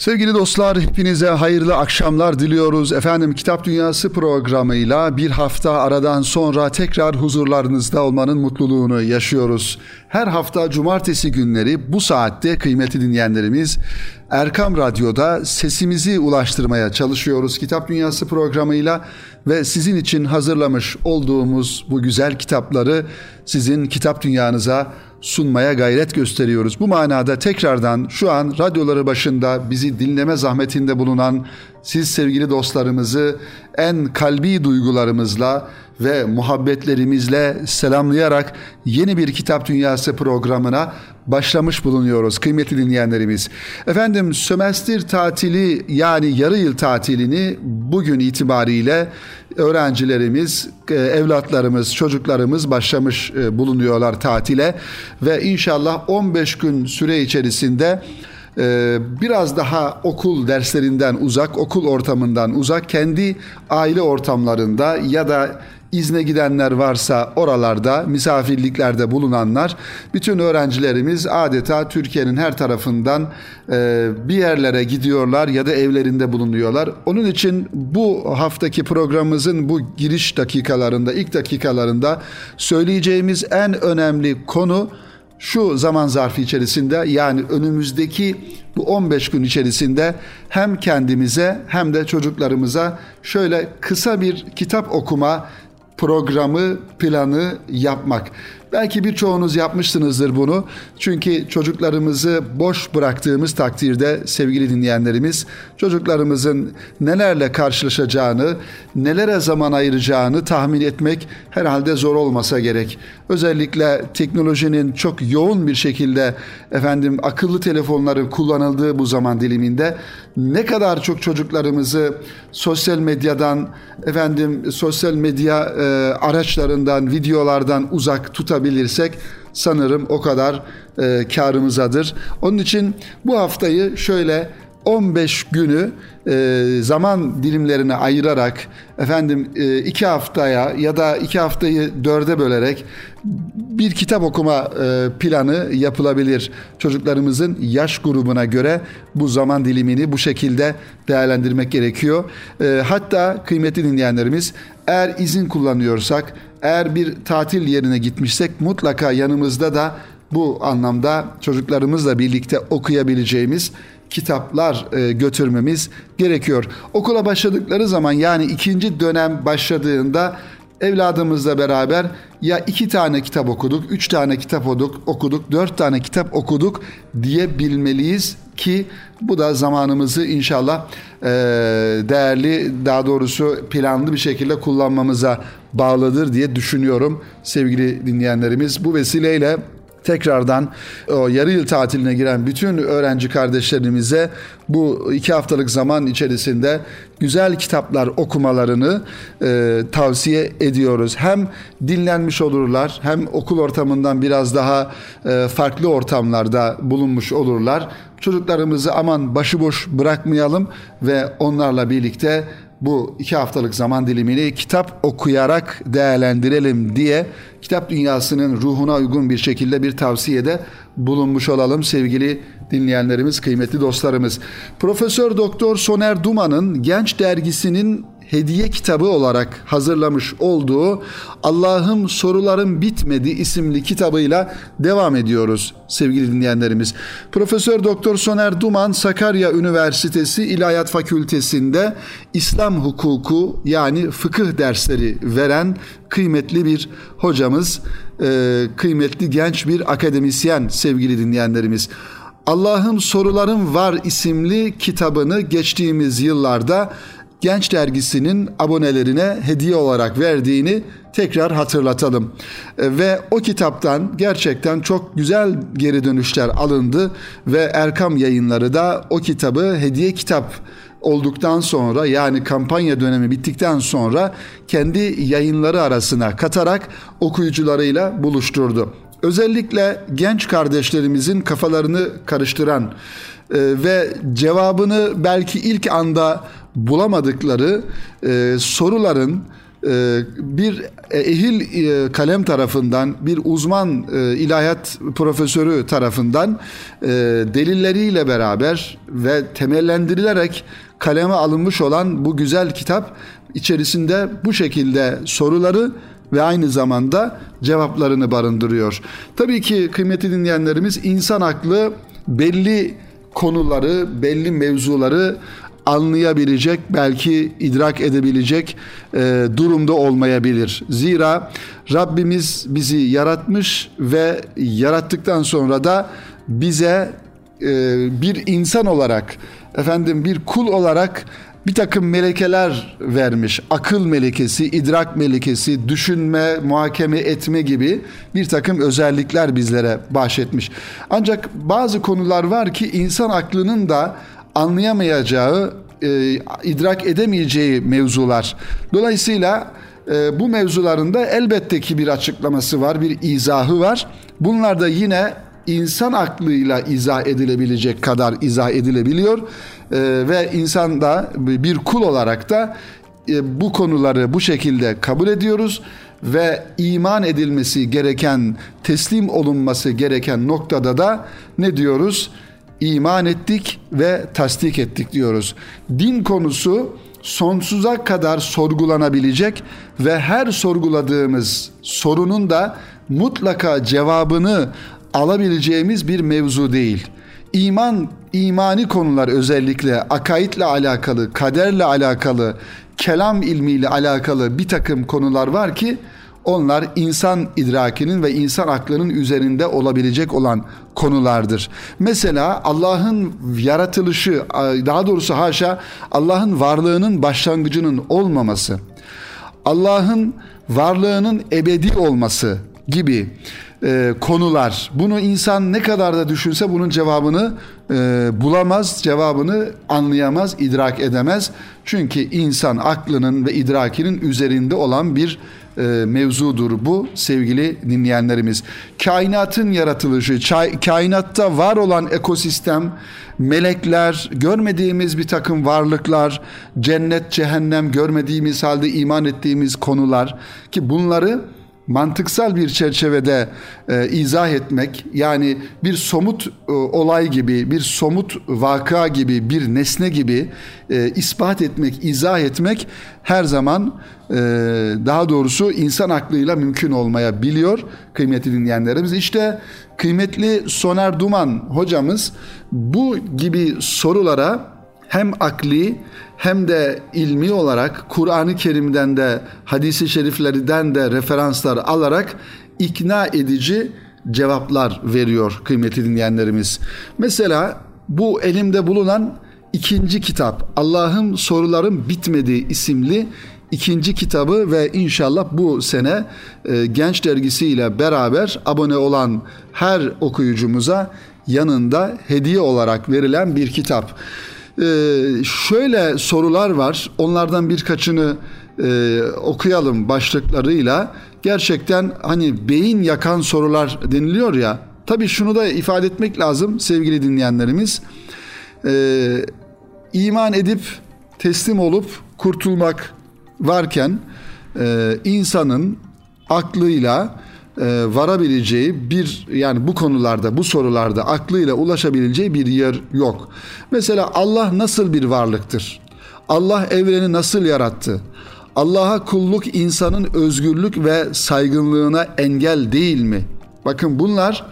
Sevgili dostlar hepinize hayırlı akşamlar diliyoruz. Efendim Kitap Dünyası programıyla bir hafta aradan sonra tekrar huzurlarınızda olmanın mutluluğunu yaşıyoruz. Her hafta cumartesi günleri bu saatte kıymetli dinleyenlerimiz Erkam Radyo'da sesimizi ulaştırmaya çalışıyoruz Kitap Dünyası programıyla ve sizin için hazırlamış olduğumuz bu güzel kitapları sizin kitap dünyanıza sunmaya gayret gösteriyoruz. Bu manada tekrardan şu an radyoları başında bizi dinleme zahmetinde bulunan siz sevgili dostlarımızı en kalbi duygularımızla ve muhabbetlerimizle selamlayarak yeni bir Kitap Dünyası programına başlamış bulunuyoruz kıymetli dinleyenlerimiz. Efendim sömestr tatili yani yarı yıl tatilini bugün itibariyle öğrencilerimiz, e, evlatlarımız, çocuklarımız başlamış e, bulunuyorlar tatile ve inşallah 15 gün süre içerisinde e, biraz daha okul derslerinden uzak, okul ortamından uzak, kendi aile ortamlarında ya da izne gidenler varsa oralarda misafirliklerde bulunanlar bütün öğrencilerimiz adeta Türkiye'nin her tarafından e, bir yerlere gidiyorlar ya da evlerinde bulunuyorlar. Onun için bu haftaki programımızın bu giriş dakikalarında ilk dakikalarında söyleyeceğimiz en önemli konu şu zaman zarfı içerisinde yani önümüzdeki bu 15 gün içerisinde hem kendimize hem de çocuklarımıza şöyle kısa bir kitap okuma programı, planı yapmak. Belki birçoğunuz yapmışsınızdır bunu. Çünkü çocuklarımızı boş bıraktığımız takdirde sevgili dinleyenlerimiz çocuklarımızın nelerle karşılaşacağını, nelere zaman ayıracağını tahmin etmek herhalde zor olmasa gerek. Özellikle teknolojinin çok yoğun bir şekilde efendim akıllı telefonların kullanıldığı bu zaman diliminde ne kadar çok çocuklarımızı sosyal medyadan efendim sosyal medya e, araçlarından, videolardan uzak tutabilirsiniz tutabilirsek sanırım o kadar e, karımızadır. Onun için bu haftayı şöyle 15 günü e, zaman dilimlerine ayırarak efendim e, iki haftaya ya da iki haftayı dörde bölerek bir kitap okuma e, planı yapılabilir. Çocuklarımızın yaş grubuna göre bu zaman dilimini bu şekilde değerlendirmek gerekiyor. E, hatta kıymetli dinleyenlerimiz eğer izin kullanıyorsak, eğer bir tatil yerine gitmişsek mutlaka yanımızda da bu anlamda çocuklarımızla birlikte okuyabileceğimiz kitaplar e, götürmemiz gerekiyor. Okula başladıkları zaman yani ikinci dönem başladığında evladımızla beraber ya iki tane kitap okuduk, üç tane kitap okuduk, okuduk, dört tane kitap okuduk diyebilmeliyiz ki bu da zamanımızı inşallah e, değerli daha doğrusu planlı bir şekilde kullanmamıza bağlıdır diye düşünüyorum sevgili dinleyenlerimiz. Bu vesileyle tekrardan o yarı yıl tatiline giren bütün öğrenci kardeşlerimize bu iki haftalık zaman içerisinde güzel kitaplar okumalarını e, tavsiye ediyoruz. Hem dinlenmiş olurlar hem okul ortamından biraz daha e, farklı ortamlarda bulunmuş olurlar. Çocuklarımızı aman başıboş bırakmayalım ve onlarla birlikte bu iki haftalık zaman dilimini kitap okuyarak değerlendirelim diye kitap dünyasının ruhuna uygun bir şekilde bir tavsiyede bulunmuş olalım sevgili dinleyenlerimiz, kıymetli dostlarımız. Profesör Doktor Soner Duman'ın Genç Dergisi'nin hediye kitabı olarak hazırlamış olduğu Allah'ım sorularım bitmedi isimli kitabıyla devam ediyoruz sevgili dinleyenlerimiz. Profesör Doktor Soner Duman Sakarya Üniversitesi İlahiyat Fakültesi'nde İslam hukuku yani fıkıh dersleri veren kıymetli bir hocamız, e, kıymetli genç bir akademisyen sevgili dinleyenlerimiz. Allah'ım sorularım var isimli kitabını geçtiğimiz yıllarda Genç Dergisi'nin abonelerine hediye olarak verdiğini tekrar hatırlatalım. E, ve o kitaptan gerçekten çok güzel geri dönüşler alındı ve Erkam yayınları da o kitabı hediye kitap olduktan sonra yani kampanya dönemi bittikten sonra kendi yayınları arasına katarak okuyucularıyla buluşturdu. Özellikle genç kardeşlerimizin kafalarını karıştıran e, ve cevabını belki ilk anda bulamadıkları e, soruların e, bir ehil e, kalem tarafından bir uzman e, ilahiyat profesörü tarafından delilleriyle beraber ve temellendirilerek kaleme alınmış olan bu güzel kitap içerisinde bu şekilde soruları ve aynı zamanda cevaplarını barındırıyor. Tabii ki kıymetli dinleyenlerimiz insan aklı belli konuları, belli mevzuları anlayabilecek, belki idrak edebilecek e, durumda olmayabilir. Zira Rabbimiz bizi yaratmış ve yarattıktan sonra da bize e, bir insan olarak, efendim bir kul olarak bir takım melekeler vermiş. Akıl melekesi, idrak melekesi, düşünme, muhakeme etme gibi bir takım özellikler bizlere bahşetmiş. Ancak bazı konular var ki insan aklının da anlayamayacağı, e, idrak edemeyeceği mevzular. Dolayısıyla e, bu mevzularında elbette ki bir açıklaması var, bir izahı var. Bunlar da yine insan aklıyla izah edilebilecek kadar izah edilebiliyor e, ve insan da bir kul olarak da e, bu konuları bu şekilde kabul ediyoruz ve iman edilmesi gereken, teslim olunması gereken noktada da ne diyoruz? İman ettik ve tasdik ettik diyoruz. Din konusu sonsuza kadar sorgulanabilecek ve her sorguladığımız sorunun da mutlaka cevabını alabileceğimiz bir mevzu değil. İman, imani konular özellikle akaidle alakalı, kaderle alakalı, kelam ilmiyle alakalı bir takım konular var ki onlar insan idrakinin ve insan aklının üzerinde olabilecek olan konulardır. Mesela Allah'ın yaratılışı, daha doğrusu haşa Allah'ın varlığının başlangıcının olmaması, Allah'ın varlığının ebedi olması gibi e, konular. Bunu insan ne kadar da düşünse bunun cevabını e, bulamaz, cevabını anlayamaz, idrak edemez. Çünkü insan aklının ve idrakinin üzerinde olan bir e, mevzudur bu sevgili dinleyenlerimiz. Kainatın yaratılışı, kainatta var olan ekosistem, melekler, görmediğimiz bir takım varlıklar, cennet, cehennem görmediğimiz halde iman ettiğimiz konular ki bunları mantıksal bir çerçevede e, izah etmek yani bir somut e, olay gibi bir somut vaka gibi bir nesne gibi e, ispat etmek izah etmek her zaman e, daha doğrusu insan aklıyla mümkün olmayabiliyor kıymetli dinleyenlerimiz. İşte kıymetli Soner Duman hocamız bu gibi sorulara hem akli hem de ilmi olarak Kur'an-ı Kerim'den de hadisi şeriflerden de referanslar alarak ikna edici cevaplar veriyor kıymetli dinleyenlerimiz. Mesela bu elimde bulunan ikinci kitap Allah'ım sorularım bitmedi isimli ikinci kitabı ve inşallah bu sene e, Genç Dergisi ile beraber abone olan her okuyucumuza yanında hediye olarak verilen bir kitap. Ee, şöyle sorular var. Onlardan birkaçını e, okuyalım başlıklarıyla. Gerçekten hani beyin yakan sorular deniliyor ya. Tabii şunu da ifade etmek lazım sevgili dinleyenlerimiz. Ee, iman edip teslim olup kurtulmak varken e, insanın aklıyla e, varabileceği bir yani bu konularda bu sorularda aklıyla ulaşabileceği bir yer yok. Mesela Allah nasıl bir varlıktır? Allah evreni nasıl yarattı? Allah'a kulluk insanın özgürlük ve saygınlığına engel değil mi? Bakın bunlar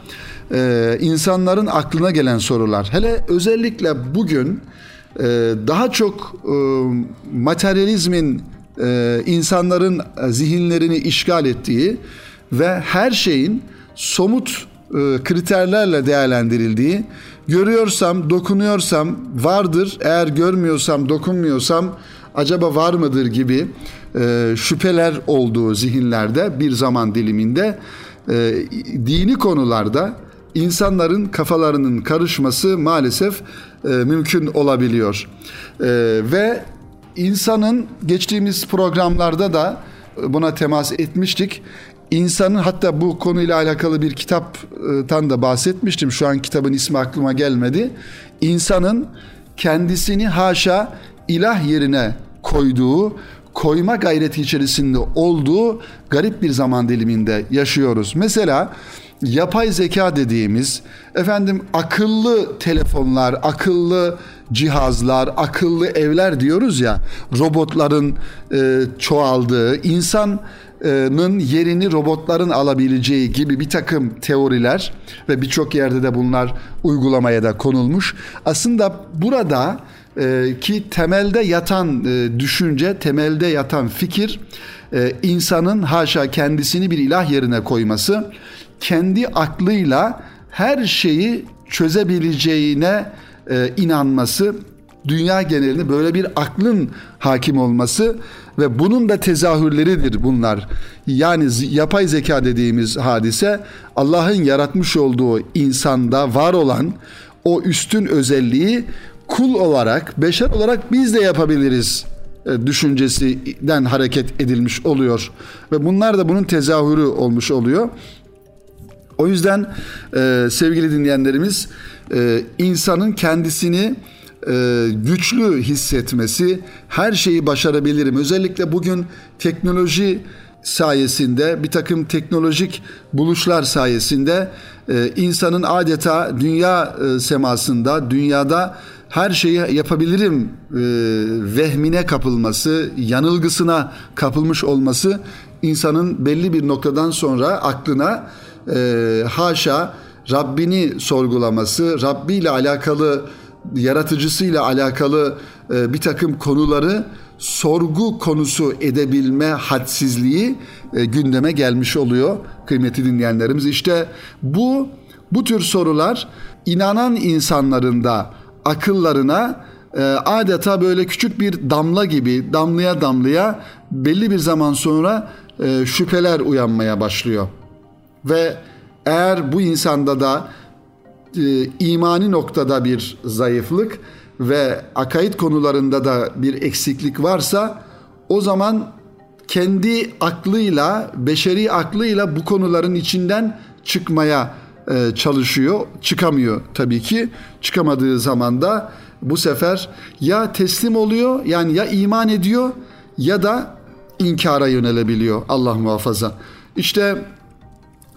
e, insanların aklına gelen sorular. Hele özellikle bugün e, daha çok e, materyalizmin e, insanların zihinlerini işgal ettiği ve her şeyin somut e, kriterlerle değerlendirildiği, görüyorsam, dokunuyorsam vardır, eğer görmüyorsam, dokunmuyorsam acaba var mıdır gibi e, şüpheler olduğu zihinlerde bir zaman diliminde e, dini konularda insanların kafalarının karışması maalesef mümkün olabiliyor. Ve insanın geçtiğimiz programlarda da buna temas etmiştik insanın hatta bu konuyla alakalı bir kitaptan da bahsetmiştim. Şu an kitabın ismi aklıma gelmedi. İnsanın kendisini haşa ilah yerine koyduğu, koyma gayreti içerisinde olduğu garip bir zaman diliminde yaşıyoruz. Mesela yapay zeka dediğimiz efendim akıllı telefonlar, akıllı cihazlar, akıllı evler diyoruz ya robotların e, çoğaldığı, insanın yerini robotların alabileceği gibi bir takım teoriler ve birçok yerde de bunlar uygulamaya da konulmuş. Aslında burada e, ki temelde yatan e, düşünce, temelde yatan fikir e, insanın haşa kendisini bir ilah yerine koyması, kendi aklıyla her şeyi çözebileceğine inanması, dünya genelinde böyle bir aklın hakim olması ve bunun da tezahürleridir bunlar. Yani yapay zeka dediğimiz hadise Allah'ın yaratmış olduğu insanda var olan o üstün özelliği kul olarak, beşer olarak biz de yapabiliriz e, düşüncesinden hareket edilmiş oluyor. Ve bunlar da bunun tezahürü olmuş oluyor. O yüzden e, sevgili dinleyenlerimiz e, insanın kendisini e, güçlü hissetmesi, her şeyi başarabilirim. Özellikle bugün teknoloji sayesinde bir takım teknolojik buluşlar sayesinde e, insanın adeta dünya e, semasında, dünyada her şeyi yapabilirim vehmine kapılması, yanılgısına kapılmış olması insanın belli bir noktadan sonra aklına haşa Rabbini sorgulaması, Rabbi ile alakalı, yaratıcısıyla alakalı e, bir takım konuları sorgu konusu edebilme hadsizliği e, gündeme gelmiş oluyor kıymetli dinleyenlerimiz. İşte bu bu tür sorular inanan insanların da akıllarına e, adeta böyle küçük bir damla gibi damlaya damlaya belli bir zaman sonra şüpheler uyanmaya başlıyor. Ve eğer bu insanda da e, imani noktada bir zayıflık ve akaid konularında da bir eksiklik varsa o zaman kendi aklıyla, beşeri aklıyla bu konuların içinden çıkmaya e, çalışıyor. Çıkamıyor tabii ki. Çıkamadığı zaman da bu sefer ya teslim oluyor yani ya iman ediyor ya da inkara yönelebiliyor Allah muhafaza. İşte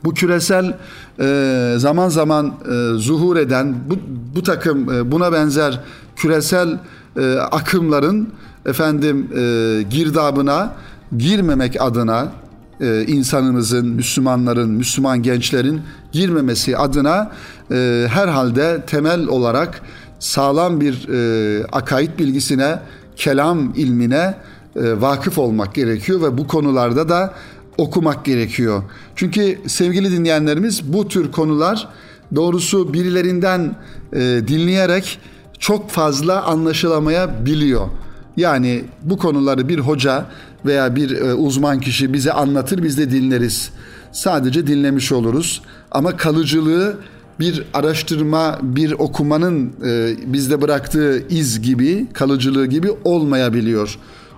bu küresel e, zaman zaman e, zuhur eden bu, bu takım e, buna benzer küresel akımların efendim girdabına girmemek adına insanımızın, Müslümanların, Müslüman gençlerin girmemesi adına e, herhalde temel olarak sağlam bir e, akaid bilgisine, kelam ilmine e, vakıf olmak gerekiyor ve bu konularda da okumak gerekiyor. Çünkü sevgili dinleyenlerimiz bu tür konular doğrusu birilerinden e, dinleyerek çok fazla anlaşılamayabiliyor. Yani bu konuları bir hoca veya bir e, uzman kişi bize anlatır biz de dinleriz. Sadece dinlemiş oluruz ama kalıcılığı bir araştırma, bir okumanın e, bizde bıraktığı iz gibi, kalıcılığı gibi olmayabiliyor.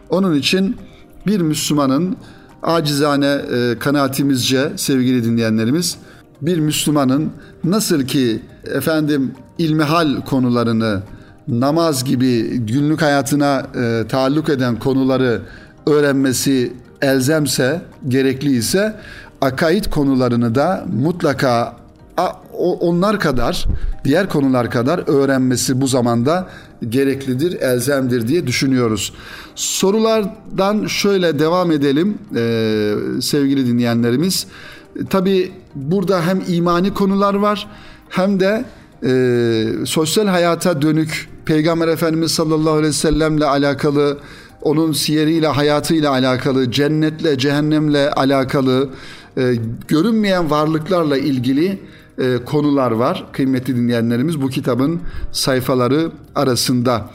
Onun için bir Müslümanın acizane e, kanaatimizce sevgili dinleyenlerimiz bir Müslümanın nasıl ki efendim ilmihal konularını namaz gibi günlük hayatına e, taalluk eden konuları öğrenmesi elzemse, gerekliyse akaid konularını da mutlaka onlar kadar, diğer konular kadar öğrenmesi bu zamanda gereklidir, elzemdir diye düşünüyoruz. Sorulardan şöyle devam edelim ee, sevgili dinleyenlerimiz. Tabi burada hem imani konular var hem de e, sosyal hayata dönük Peygamber Efendimiz sallallahu aleyhi ve sellemle alakalı onun siyeriyle, hayatıyla alakalı, cennetle, cehennemle alakalı, e, görünmeyen varlıklarla ilgili e, konular var. Kıymetli dinleyenlerimiz bu kitabın sayfaları arasında.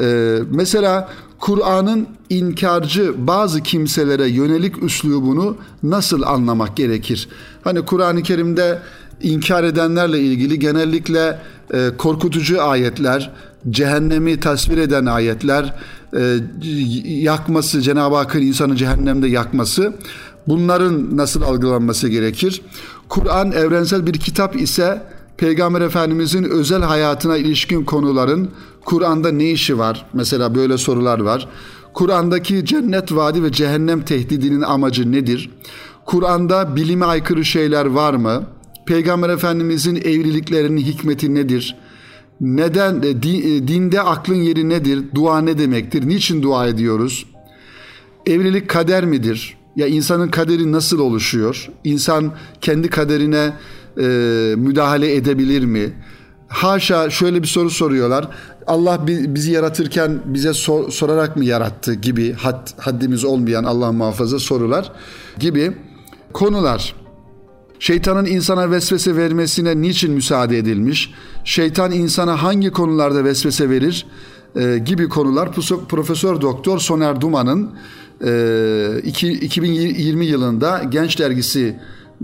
E, mesela Kur'an'ın inkarcı bazı kimselere yönelik üslubunu nasıl anlamak gerekir? Hani Kur'an-ı Kerim'de inkar edenlerle ilgili genellikle e, korkutucu ayetler, cehennemi tasvir eden ayetler, e, yakması, Cenab-ı Hakk'ın insanı cehennemde yakması bunların nasıl algılanması gerekir? Kur'an evrensel bir kitap ise Peygamber Efendimizin özel hayatına ilişkin konuların Kur'an'da ne işi var? Mesela böyle sorular var. Kur'an'daki cennet vaadi ve cehennem tehdidinin amacı nedir? Kur'an'da bilime aykırı şeyler var mı? Peygamber Efendimizin evliliklerinin hikmeti nedir? Neden e, e, dinde aklın yeri nedir? Dua ne demektir? Niçin dua ediyoruz? Evlilik kader midir? Ya insanın kaderi nasıl oluşuyor? İnsan kendi kaderine e, müdahale edebilir mi? Haşa şöyle bir soru soruyorlar. Allah bizi yaratırken bize sor, sorarak mı yarattı gibi had, haddimiz olmayan Allah muhafaza sorular gibi konular. Şeytanın insana vesvese vermesine niçin müsaade edilmiş? Şeytan insana hangi konularda vesvese verir? E, gibi konular Profesör Doktor Soner Duman'ın iki, 2020 yılında Genç Dergisi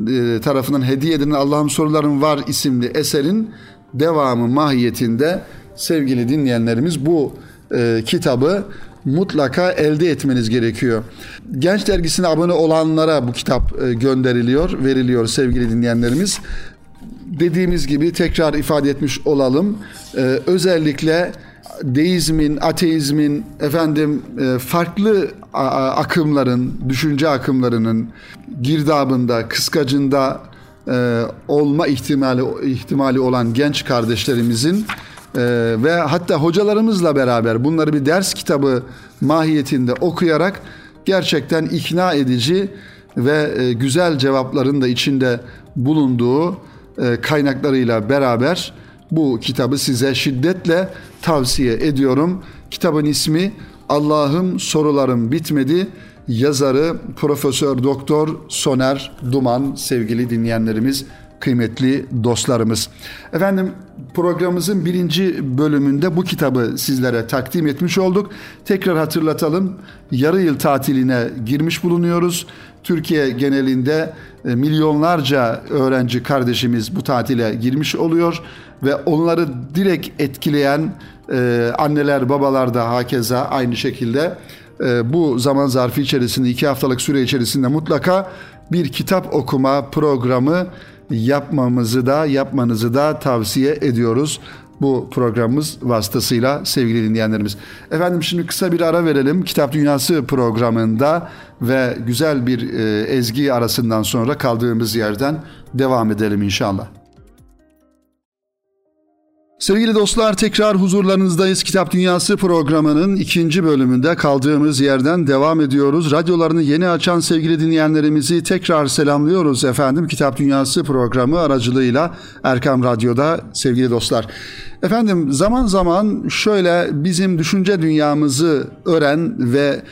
e, tarafından hediye edilen Allah'ım sorularım var isimli eserin devamı mahiyetinde sevgili dinleyenlerimiz bu e, kitabı mutlaka elde etmeniz gerekiyor. Genç dergisine abone olanlara bu kitap e, gönderiliyor, veriliyor sevgili dinleyenlerimiz. Dediğimiz gibi tekrar ifade etmiş olalım. E, özellikle deizmin, ateizmin, efendim e, farklı akımların, düşünce akımlarının girdabında, kıskacında olma ihtimali ihtimali olan genç kardeşlerimizin ee, ve hatta hocalarımızla beraber bunları bir ders kitabı mahiyetinde okuyarak gerçekten ikna edici ve e, güzel cevapların da içinde bulunduğu e, kaynaklarıyla beraber bu kitabı size şiddetle tavsiye ediyorum. Kitabın ismi Allah'ım sorularım bitmedi. Yazarı Profesör Doktor Soner Duman sevgili dinleyenlerimiz kıymetli dostlarımız. Efendim programımızın birinci bölümünde bu kitabı sizlere takdim etmiş olduk. Tekrar hatırlatalım. Yarı yıl tatiline girmiş bulunuyoruz. Türkiye genelinde e, milyonlarca öğrenci kardeşimiz bu tatile girmiş oluyor ve onları direkt etkileyen e, anneler babalar da hakeza aynı şekilde e, bu zaman zarfı içerisinde iki haftalık süre içerisinde mutlaka bir kitap okuma programı yapmamızı da yapmanızı da tavsiye ediyoruz bu programımız vasıtasıyla sevgili dinleyenlerimiz. Efendim şimdi kısa bir ara verelim. Kitap Dünyası programında ve güzel bir e, ezgi arasından sonra kaldığımız yerden devam edelim inşallah. Sevgili dostlar tekrar huzurlarınızdayız. Kitap Dünyası programının ikinci bölümünde kaldığımız yerden devam ediyoruz. Radyolarını yeni açan sevgili dinleyenlerimizi tekrar selamlıyoruz efendim. Kitap Dünyası programı aracılığıyla Erkam Radyo'da sevgili dostlar. Efendim zaman zaman şöyle bizim düşünce dünyamızı öğren ve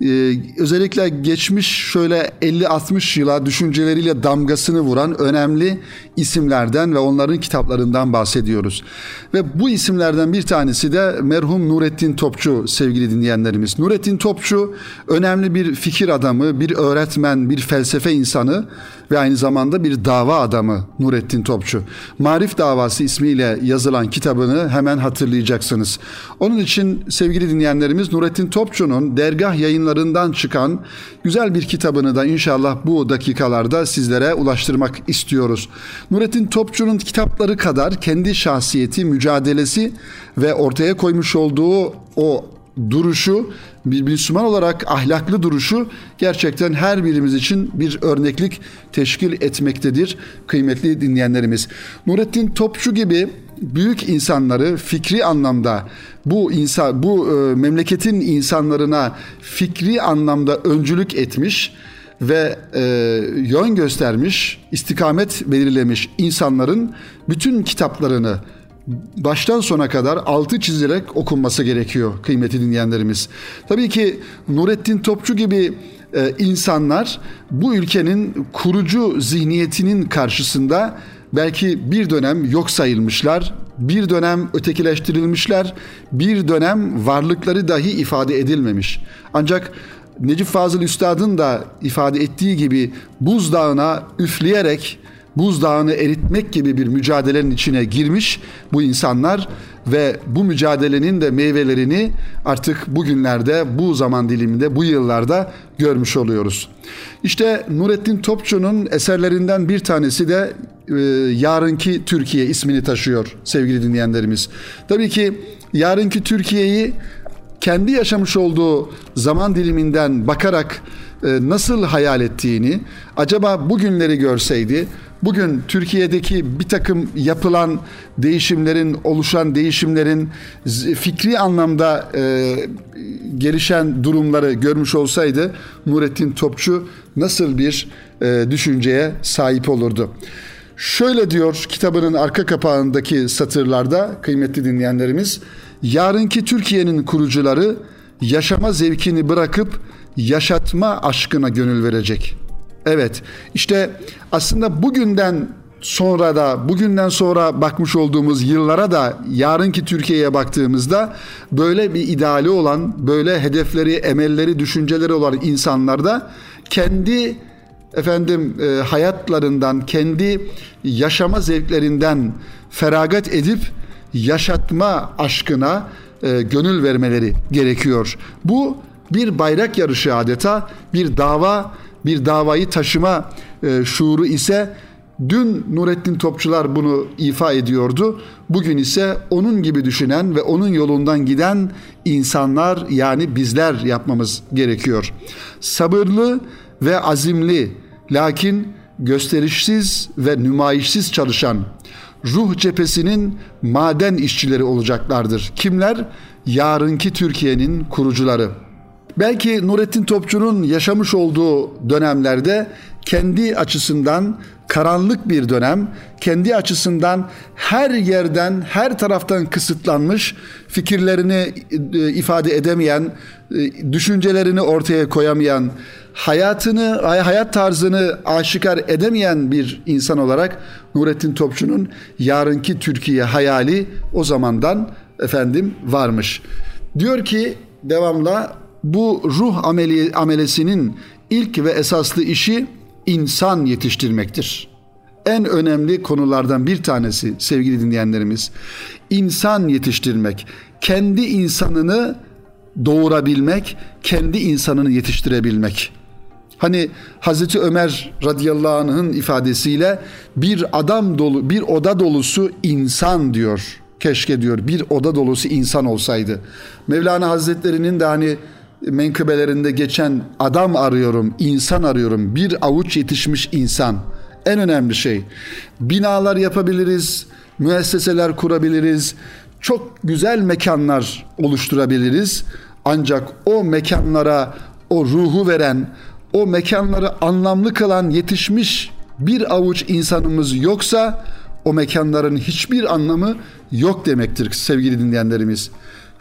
ee, özellikle geçmiş şöyle 50-60 yıla düşünceleriyle damgasını vuran önemli isimlerden ve onların kitaplarından bahsediyoruz. Ve bu isimlerden bir tanesi de merhum Nurettin Topçu sevgili dinleyenlerimiz. Nurettin Topçu önemli bir fikir adamı, bir öğretmen, bir felsefe insanı ve aynı zamanda bir dava adamı Nurettin Topçu. Marif Davası ismiyle yazılan kitabını hemen hatırlayacaksınız. Onun için sevgili dinleyenlerimiz Nurettin Topçu'nun dergah yayınlarından çıkan güzel bir kitabını da inşallah bu dakikalarda sizlere ulaştırmak istiyoruz. Nurettin Topçu'nun kitapları kadar kendi şahsiyeti, mücadelesi ve ortaya koymuş olduğu o duruşu, bir Müslüman olarak ahlaklı duruşu gerçekten her birimiz için bir örneklik teşkil etmektedir kıymetli dinleyenlerimiz. Nurettin Topçu gibi büyük insanları fikri anlamda bu insan bu e, memleketin insanlarına fikri anlamda öncülük etmiş ve e, yön göstermiş, istikamet belirlemiş insanların bütün kitaplarını baştan sona kadar altı çizilerek okunması gerekiyor kıymeti dinleyenlerimiz. Tabii ki Nurettin Topçu gibi e, insanlar bu ülkenin kurucu zihniyetinin karşısında belki bir dönem yok sayılmışlar, bir dönem ötekileştirilmişler, bir dönem varlıkları dahi ifade edilmemiş. Ancak Necip Fazıl Üstad'ın da ifade ettiği gibi buzdağına üfleyerek buzdağını eritmek gibi bir mücadelenin içine girmiş bu insanlar ve bu mücadelenin de meyvelerini artık bugünlerde, bu zaman diliminde, bu yıllarda görmüş oluyoruz. İşte Nurettin Topçu'nun eserlerinden bir tanesi de e, Yarınki Türkiye ismini taşıyor sevgili dinleyenlerimiz. Tabii ki Yarınki Türkiye'yi kendi yaşamış olduğu zaman diliminden bakarak nasıl hayal ettiğini, acaba bugünleri görseydi, bugün Türkiye'deki bir takım yapılan değişimlerin, oluşan değişimlerin fikri anlamda e, gelişen durumları görmüş olsaydı Nurettin Topçu nasıl bir e, düşünceye sahip olurdu? Şöyle diyor kitabının arka kapağındaki satırlarda kıymetli dinleyenlerimiz, yarınki Türkiye'nin kurucuları yaşama zevkini bırakıp yaşatma aşkına gönül verecek. Evet işte aslında bugünden sonra da bugünden sonra bakmış olduğumuz yıllara da yarınki Türkiye'ye baktığımızda böyle bir ideali olan, böyle hedefleri, emelleri, düşünceleri olan insanlarda kendi efendim e, hayatlarından, kendi yaşama zevklerinden feragat edip yaşatma aşkına e, gönül vermeleri gerekiyor. Bu bir bayrak yarışı adeta, bir dava, bir davayı taşıma e, şuuru ise dün Nurettin Topçular bunu ifa ediyordu. Bugün ise onun gibi düşünen ve onun yolundan giden insanlar yani bizler yapmamız gerekiyor. Sabırlı ve azimli lakin gösterişsiz ve nümayişsiz çalışan ruh cephesinin maden işçileri olacaklardır. Kimler? Yarınki Türkiye'nin kurucuları. Belki Nurettin Topçu'nun yaşamış olduğu dönemlerde kendi açısından karanlık bir dönem, kendi açısından her yerden, her taraftan kısıtlanmış, fikirlerini e, ifade edemeyen, e, düşüncelerini ortaya koyamayan, hayatını, hayat tarzını aşikar edemeyen bir insan olarak Nurettin Topçu'nun yarınki Türkiye hayali o zamandan efendim varmış. Diyor ki devamla bu ruh ameli, amelesinin ilk ve esaslı işi insan yetiştirmektir. En önemli konulardan bir tanesi sevgili dinleyenlerimiz. İnsan yetiştirmek, kendi insanını doğurabilmek, kendi insanını yetiştirebilmek. Hani Hazreti Ömer radıyallahu anh'ın ifadesiyle bir adam dolu, bir oda dolusu insan diyor. Keşke diyor bir oda dolusu insan olsaydı. Mevlana Hazretleri'nin de hani menkıbelerinde geçen adam arıyorum, insan arıyorum. Bir avuç yetişmiş insan. En önemli şey. Binalar yapabiliriz, müesseseler kurabiliriz, çok güzel mekanlar oluşturabiliriz. Ancak o mekanlara o ruhu veren, o mekanları anlamlı kılan yetişmiş bir avuç insanımız yoksa o mekanların hiçbir anlamı yok demektir sevgili dinleyenlerimiz.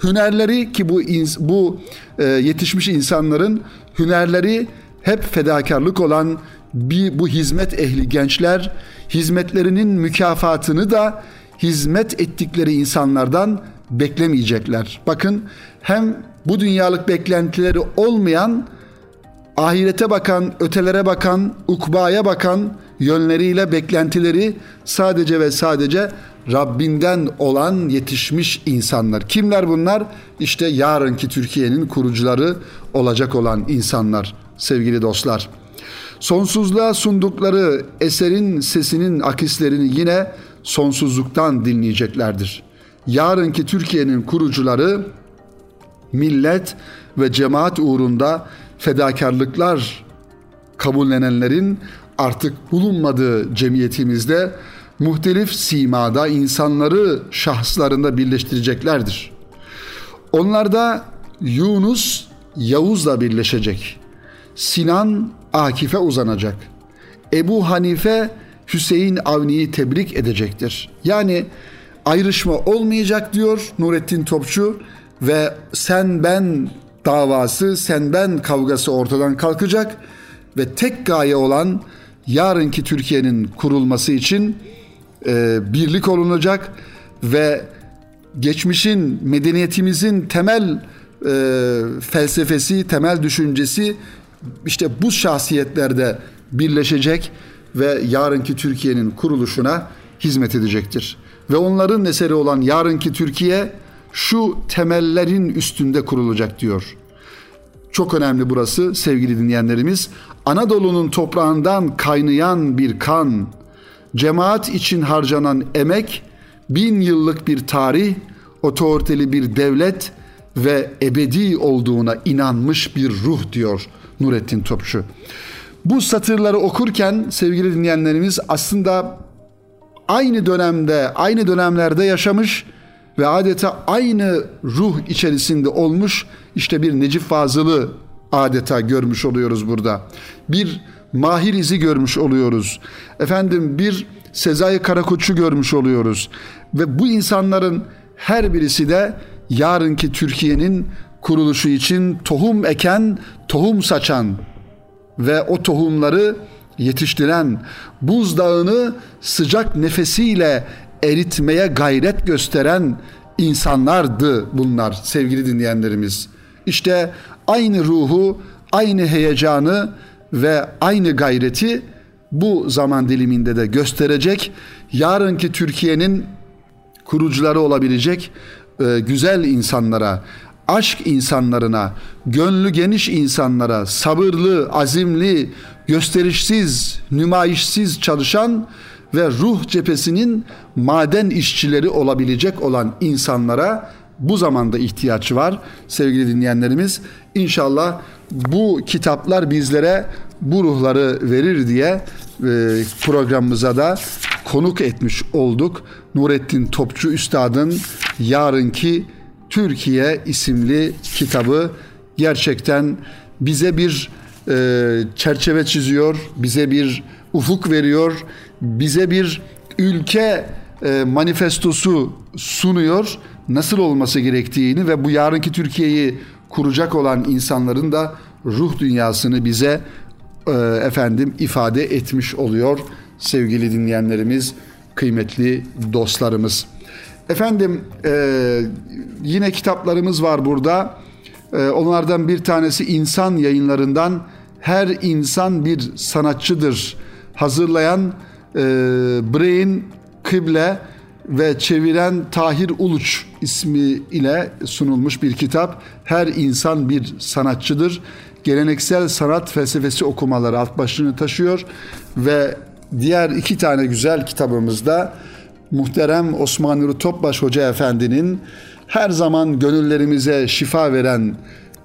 Hünerleri ki bu bu e, yetişmiş insanların hünerleri hep fedakarlık olan bir bu hizmet ehli gençler hizmetlerinin mükafatını da hizmet ettikleri insanlardan beklemeyecekler. Bakın hem bu dünyalık beklentileri olmayan ahirete bakan, ötelere bakan, ukbaya bakan yönleriyle beklentileri sadece ve sadece Rabbinden olan yetişmiş insanlar. Kimler bunlar? İşte yarınki Türkiye'nin kurucuları olacak olan insanlar sevgili dostlar. Sonsuzluğa sundukları eserin sesinin akislerini yine sonsuzluktan dinleyeceklerdir. Yarınki Türkiye'nin kurucuları millet ve cemaat uğrunda fedakarlıklar kabullenenlerin artık bulunmadığı cemiyetimizde muhtelif simada insanları şahslarında birleştireceklerdir. Onlarda Yunus Yavuz'la birleşecek. Sinan Akif'e uzanacak. Ebu Hanife Hüseyin Avni'yi tebrik edecektir. Yani ayrışma olmayacak diyor Nurettin Topçu ve sen ben davası, sen ben kavgası ortadan kalkacak ve tek gaye olan yarınki Türkiye'nin kurulması için e, birlik olunacak ve geçmişin medeniyetimizin temel e, felsefesi, temel düşüncesi işte bu şahsiyetlerde birleşecek ve yarınki Türkiye'nin kuruluşuna hizmet edecektir. Ve onların eseri olan yarınki Türkiye şu temellerin üstünde kurulacak diyor. Çok önemli burası sevgili dinleyenlerimiz. Anadolu'nun toprağından kaynayan bir kan, cemaat için harcanan emek, bin yıllık bir tarih, otoriteli bir devlet, ve ebedi olduğuna inanmış bir ruh diyor Nurettin Topçu. Bu satırları okurken sevgili dinleyenlerimiz aslında aynı dönemde, aynı dönemlerde yaşamış ve adeta aynı ruh içerisinde olmuş işte bir Necip Fazıl'ı adeta görmüş oluyoruz burada. Bir Mahir izi görmüş oluyoruz. Efendim bir Sezai Karakoç'u görmüş oluyoruz. Ve bu insanların her birisi de yarınki Türkiye'nin kuruluşu için tohum eken, tohum saçan ve o tohumları yetiştiren, buzdağını sıcak nefesiyle eritmeye gayret gösteren insanlardı bunlar sevgili dinleyenlerimiz. İşte aynı ruhu, aynı heyecanı ve aynı gayreti bu zaman diliminde de gösterecek. Yarınki Türkiye'nin kurucuları olabilecek e, güzel insanlara, aşk insanlarına, gönlü geniş insanlara, sabırlı, azimli, gösterişsiz, nümayişsiz çalışan ve ruh cephesinin maden işçileri olabilecek olan insanlara bu zamanda ihtiyaç var sevgili dinleyenlerimiz. İnşallah bu kitaplar bizlere bu ruhları verir diye e, programımıza da konuk etmiş olduk. Nurettin Topçu Üstad'ın Yarınki Türkiye isimli kitabı gerçekten bize bir e, çerçeve çiziyor, bize bir ufuk veriyor, bize bir ülke e, manifestosu sunuyor. Nasıl olması gerektiğini ve bu yarınki Türkiye'yi kuracak olan insanların da ruh dünyasını bize e, efendim ifade etmiş oluyor sevgili dinleyenlerimiz, kıymetli dostlarımız. Efendim e, yine kitaplarımız var burada. Onlardan bir tanesi insan yayınlarından her insan bir sanatçıdır hazırlayan e, Brain Kıble ve çeviren Tahir Uluç ismi ile sunulmuş bir kitap. Her insan bir sanatçıdır. Geleneksel sanat felsefesi okumaları alt başlığını taşıyor ve diğer iki tane güzel kitabımızda muhterem Osman Nuri Topbaş Hoca Efendi'nin her zaman gönüllerimize şifa veren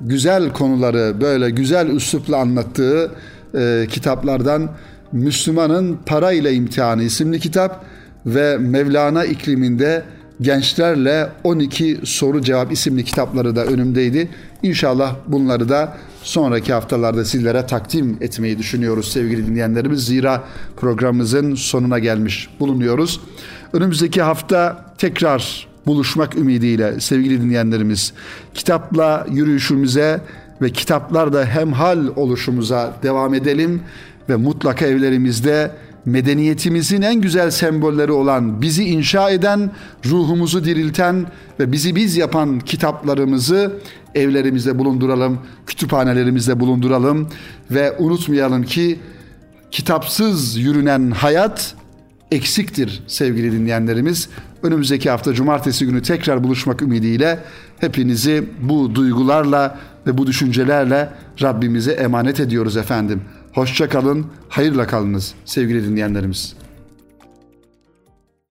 güzel konuları böyle güzel üslupla anlattığı e, kitaplardan Müslümanın Para ile İmtihanı isimli kitap ve Mevlana ikliminde gençlerle 12 soru cevap isimli kitapları da önümdeydi. İnşallah bunları da sonraki haftalarda sizlere takdim etmeyi düşünüyoruz sevgili dinleyenlerimiz. Zira programımızın sonuna gelmiş bulunuyoruz. Önümüzdeki hafta tekrar buluşmak ümidiyle sevgili dinleyenlerimiz kitapla yürüyüşümüze ve kitaplarda hemhal oluşumuza devam edelim ve mutlaka evlerimizde medeniyetimizin en güzel sembolleri olan bizi inşa eden, ruhumuzu dirilten ve bizi biz yapan kitaplarımızı evlerimizde bulunduralım, kütüphanelerimizde bulunduralım ve unutmayalım ki kitapsız yürünen hayat eksiktir sevgili dinleyenlerimiz. Önümüzdeki hafta cumartesi günü tekrar buluşmak ümidiyle hepinizi bu duygularla ve bu düşüncelerle Rabbimize emanet ediyoruz efendim. Hoşça kalın, hayırla kalınız sevgili dinleyenlerimiz.